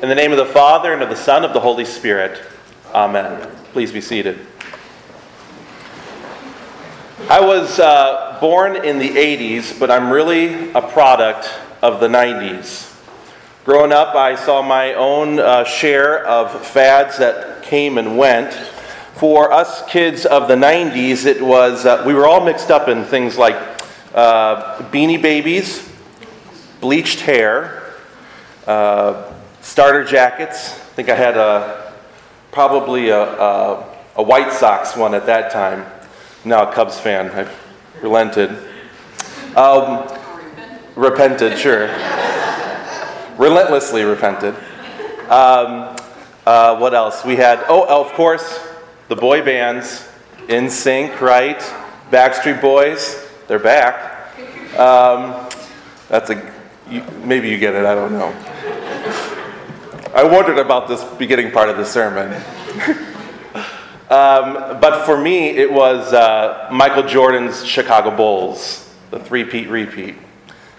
In the name of the Father, and of the Son, and of the Holy Spirit. Amen. Please be seated. I was uh, born in the 80s, but I'm really a product of the 90s. Growing up, I saw my own uh, share of fads that came and went. For us kids of the 90s, it was, uh, we were all mixed up in things like uh, beanie babies, bleached hair, uh, starter jackets. I think I had a, probably a, a, a White Sox one at that time. Now a Cubs fan. I've relented. Um, repented, sure. Relentlessly repented. Um, uh, what else? We had, oh, of course, the boy bands, NSYNC, right? Backstreet Boys, they're back. Um, that's a, you, maybe you get it, I don't know. I wondered about this beginning part of the sermon. um, but for me, it was uh, Michael Jordan's Chicago Bulls, the three-peat repeat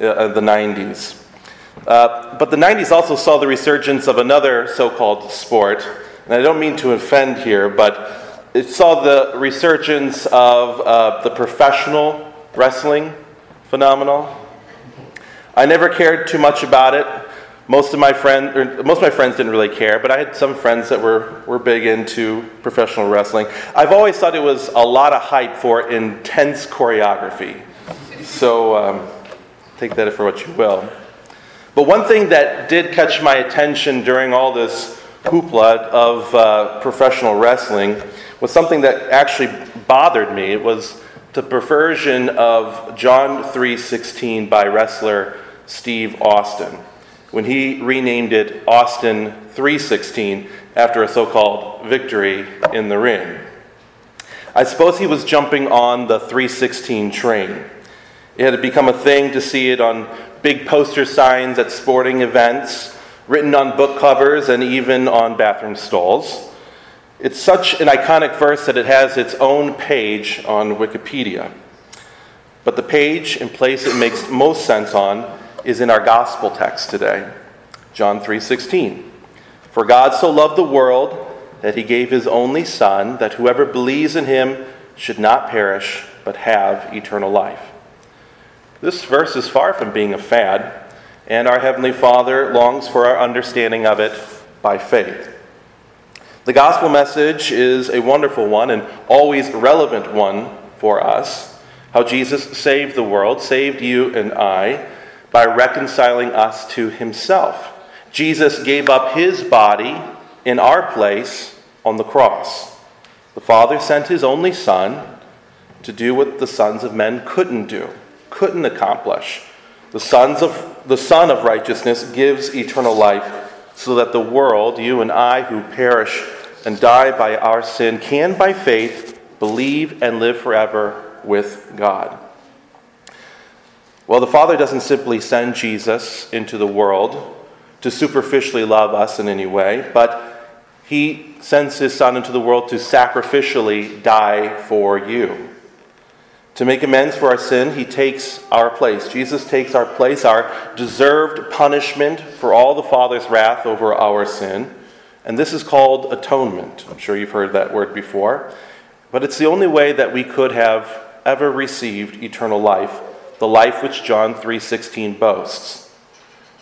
uh, of the 90s. Uh, but the 90s also saw the resurgence of another so called sport. And I don't mean to offend here, but it saw the resurgence of uh, the professional wrestling phenomenon. I never cared too much about it. Most of my friends, most of my friends didn't really care, but I had some friends that were, were big into professional wrestling. I've always thought it was a lot of hype for intense choreography. So um, take that for what you will. But one thing that did catch my attention during all this hoopla of uh, professional wrestling was something that actually bothered me. It was the perversion of John 3:16 by wrestler Steve Austin when he renamed it Austin 316 after a so called victory in the ring. I suppose he was jumping on the 316 train. It had become a thing to see it on big poster signs at sporting events, written on book covers, and even on bathroom stalls. It's such an iconic verse that it has its own page on Wikipedia. But the page and place it makes most sense on is in our gospel text today. John 3:16. For God so loved the world that he gave his only son that whoever believes in him should not perish but have eternal life. This verse is far from being a fad, and our heavenly Father longs for our understanding of it by faith. The gospel message is a wonderful one and always relevant one for us. How Jesus saved the world, saved you and I by reconciling us to himself. Jesus gave up his body in our place on the cross. The Father sent his only Son to do what the sons of men couldn't do, couldn't accomplish. The, sons of, the Son of righteousness gives eternal life so that the world, you and I who perish and die by our sin, can by faith believe and live forever with God. Well, the Father doesn't simply send Jesus into the world to superficially love us in any way, but He sends His Son into the world to sacrificially die for you. To make amends for our sin, He takes our place. Jesus takes our place, our deserved punishment for all the Father's wrath over our sin. And this is called atonement. I'm sure you've heard that word before. But it's the only way that we could have ever received eternal life the life which John 3:16 boasts.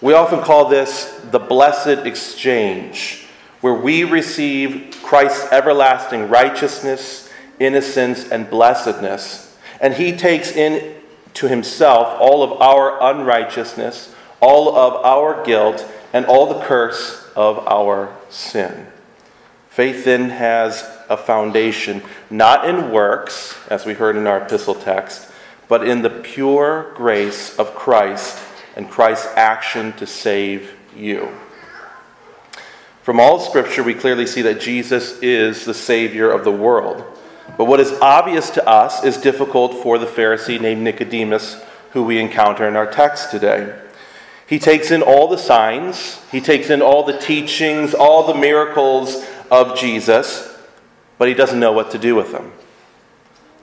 We often call this the blessed exchange, where we receive Christ's everlasting righteousness, innocence, and blessedness, and he takes in to himself all of our unrighteousness, all of our guilt, and all the curse of our sin. Faith then has a foundation, not in works, as we heard in our epistle text, but in the pure grace of Christ and Christ's action to save you. From all Scripture, we clearly see that Jesus is the Savior of the world. But what is obvious to us is difficult for the Pharisee named Nicodemus, who we encounter in our text today. He takes in all the signs, he takes in all the teachings, all the miracles of Jesus, but he doesn't know what to do with them.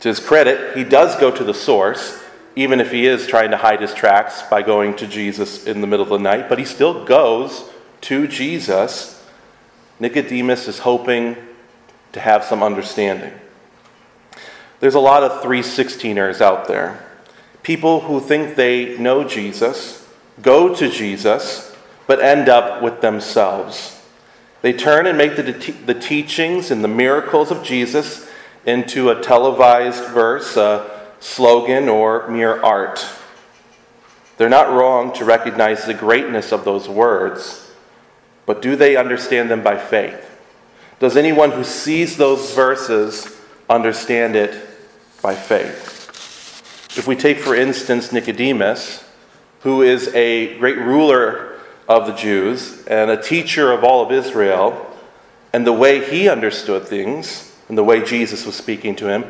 To his credit, he does go to the source, even if he is trying to hide his tracks by going to Jesus in the middle of the night, but he still goes to Jesus, Nicodemus is hoping to have some understanding. There's a lot of 316ers out there. People who think they know Jesus, go to Jesus, but end up with themselves. They turn and make the, the teachings and the miracles of Jesus into a televised verse, a slogan, or mere art. They're not wrong to recognize the greatness of those words, but do they understand them by faith? Does anyone who sees those verses understand it by faith? If we take, for instance, Nicodemus, who is a great ruler of the Jews and a teacher of all of Israel, and the way he understood things, and the way Jesus was speaking to him,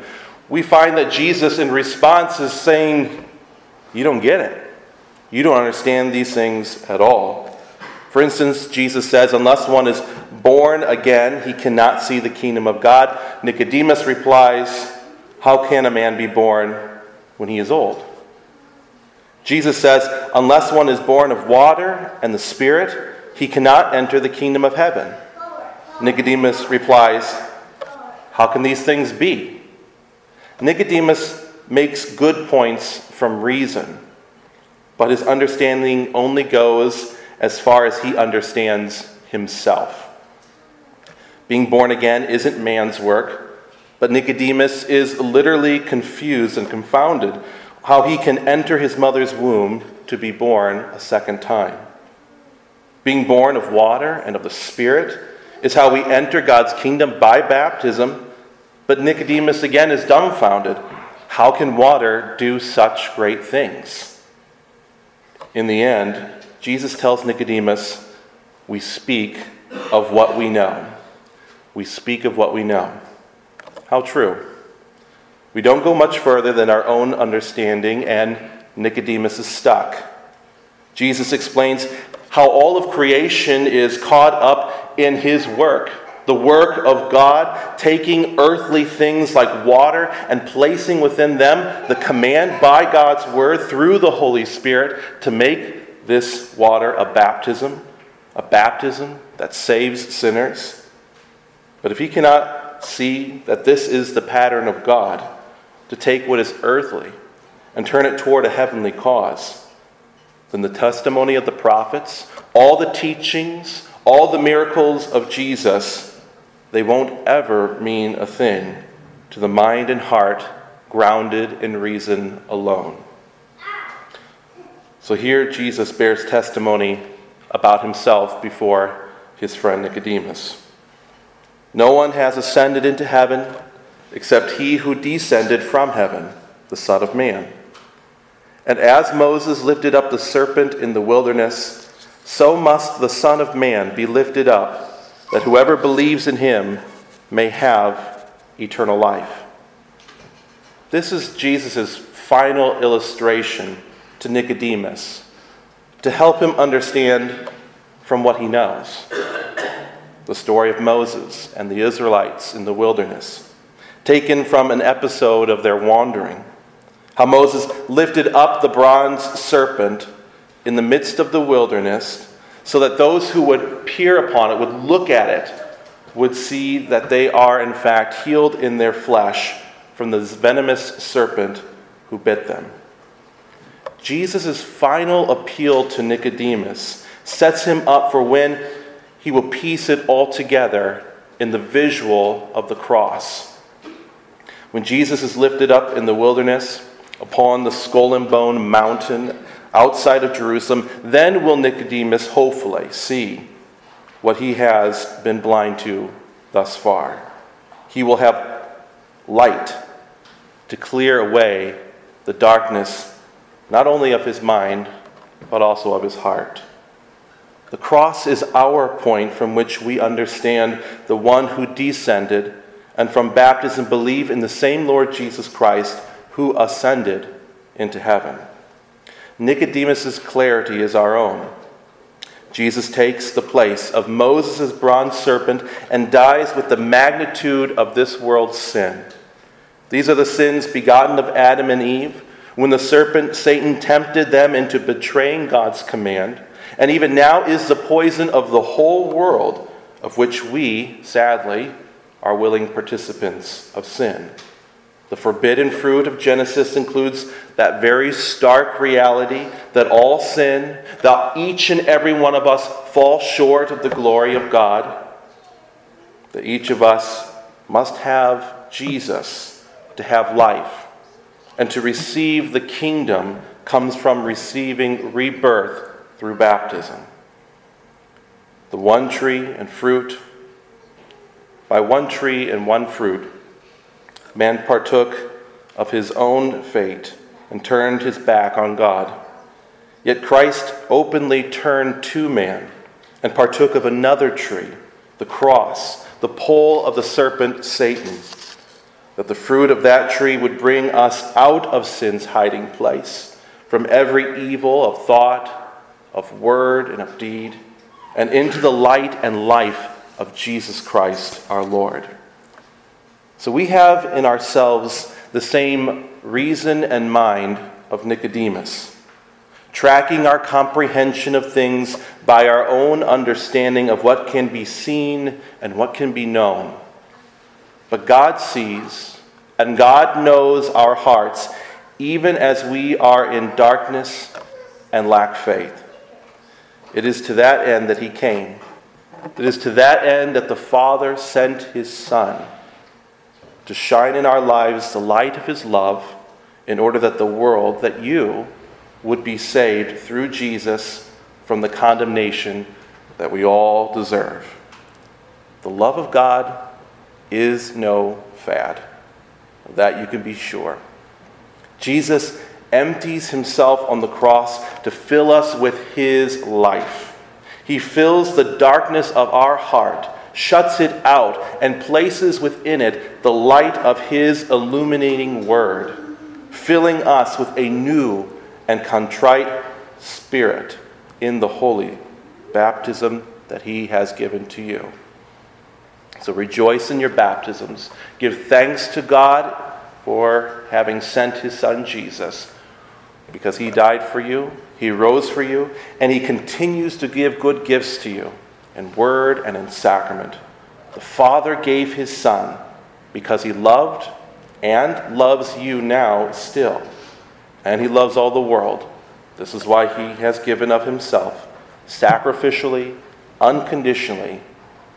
we find that Jesus, in response, is saying, You don't get it. You don't understand these things at all. For instance, Jesus says, Unless one is born again, he cannot see the kingdom of God. Nicodemus replies, How can a man be born when he is old? Jesus says, Unless one is born of water and the Spirit, he cannot enter the kingdom of heaven. Nicodemus replies, How can these things be? Nicodemus makes good points from reason, but his understanding only goes as far as he understands himself. Being born again isn't man's work, but Nicodemus is literally confused and confounded how he can enter his mother's womb to be born a second time. Being born of water and of the Spirit is how we enter God's kingdom by baptism, but Nicodemus again is dumbfounded. How can water do such great things? In the end, Jesus tells Nicodemus, We speak of what we know. We speak of what we know. How true. We don't go much further than our own understanding, and Nicodemus is stuck. Jesus explains how all of creation is caught up in his work. The work of God, taking earthly things like water and placing within them the command by God's word through the Holy Spirit to make this water a baptism, a baptism that saves sinners. But if he cannot see that this is the pattern of God, to take what is earthly and turn it toward a heavenly cause, then the testimony of the prophets, all the teachings, all the miracles of Jesus, they won't ever mean a thing to the mind and heart grounded in reason alone. So here Jesus bears testimony about himself before his friend Nicodemus. No one has ascended into heaven except he who descended from heaven, the Son of Man. And as Moses lifted up the serpent in the wilderness, so must the Son of Man be lifted up, that whoever believes in him may have eternal life. This is Jesus' final illustration to Nicodemus to help him understand from what he knows the story of Moses and the Israelites in the wilderness taken from an episode of their wandering. How Moses lifted up the bronze serpent in the midst of the wilderness so that those who would peer upon it, would look at it, would see that they are in fact healed in their flesh from the venomous serpent who bit them. Jesus' final appeal to Nicodemus sets him up for when he will piece it all together in the visual of the cross. When Jesus is lifted up in the wilderness upon the skull and bone mountain outside of Jerusalem, then will Nicodemus hopefully see what he has been blind to thus far. He will have light to clear away the darkness, not only of his mind, but also of his heart. The cross is our point from which we understand the one who descended and from baptism believe in the same Lord Jesus Christ who ascended into heaven. Nicodemus's clarity is our own. Jesus takes the place of Moses' bronze serpent and dies with the magnitude of this world's sin. These are the sins begotten of Adam and Eve when the serpent, Satan, tempted them into betraying God's command and even now is the poison of the whole world, of which we, sadly, are willing participants of sin. The forbidden fruit of Genesis includes that very stark reality that all sin, that each and every one of us fall short of the glory of God, that each of us must have Jesus to have life, and to receive the kingdom comes from receiving rebirth through baptism. The one tree and fruit, by one tree and one fruit, man partook of his own fate and turned his back on God. Yet Christ openly turned to man and partook of another tree, the cross, the pole of the serpent Satan, that the fruit of that tree would bring us out of sin's hiding place, from every evil of thought, of word, and of deed, and into the light and life of Jesus Christ our Lord. So we have in ourselves the same reason and mind of Nicodemus, tracking our comprehension of things by our own understanding of what can be seen and what can be known. But God sees and God knows our hearts, even as we are in darkness and lack faith. It is to that end that He came. It is to that end that the Father sent His Son to shine in our lives the light of his love in order that the world, that you, would be saved through Jesus from the condemnation that we all deserve. The love of God is no fad. That you can be sure. Jesus empties himself on the cross to fill us with his life. He fills the darkness of our heart shuts it out, and places within it the light of His illuminating word, filling us with a new and contrite spirit in the holy baptism that He has given to you. So rejoice in your baptisms. Give thanks to God for having sent His Son Jesus, because He died for you, He rose for you, and He continues to give good gifts to you in word and in sacrament. The Father gave his Son because he loved and loves you now still. And he loves all the world. This is why he has given of himself, sacrificially, unconditionally,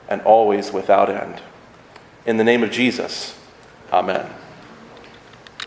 and always without end. In the name of Jesus, amen.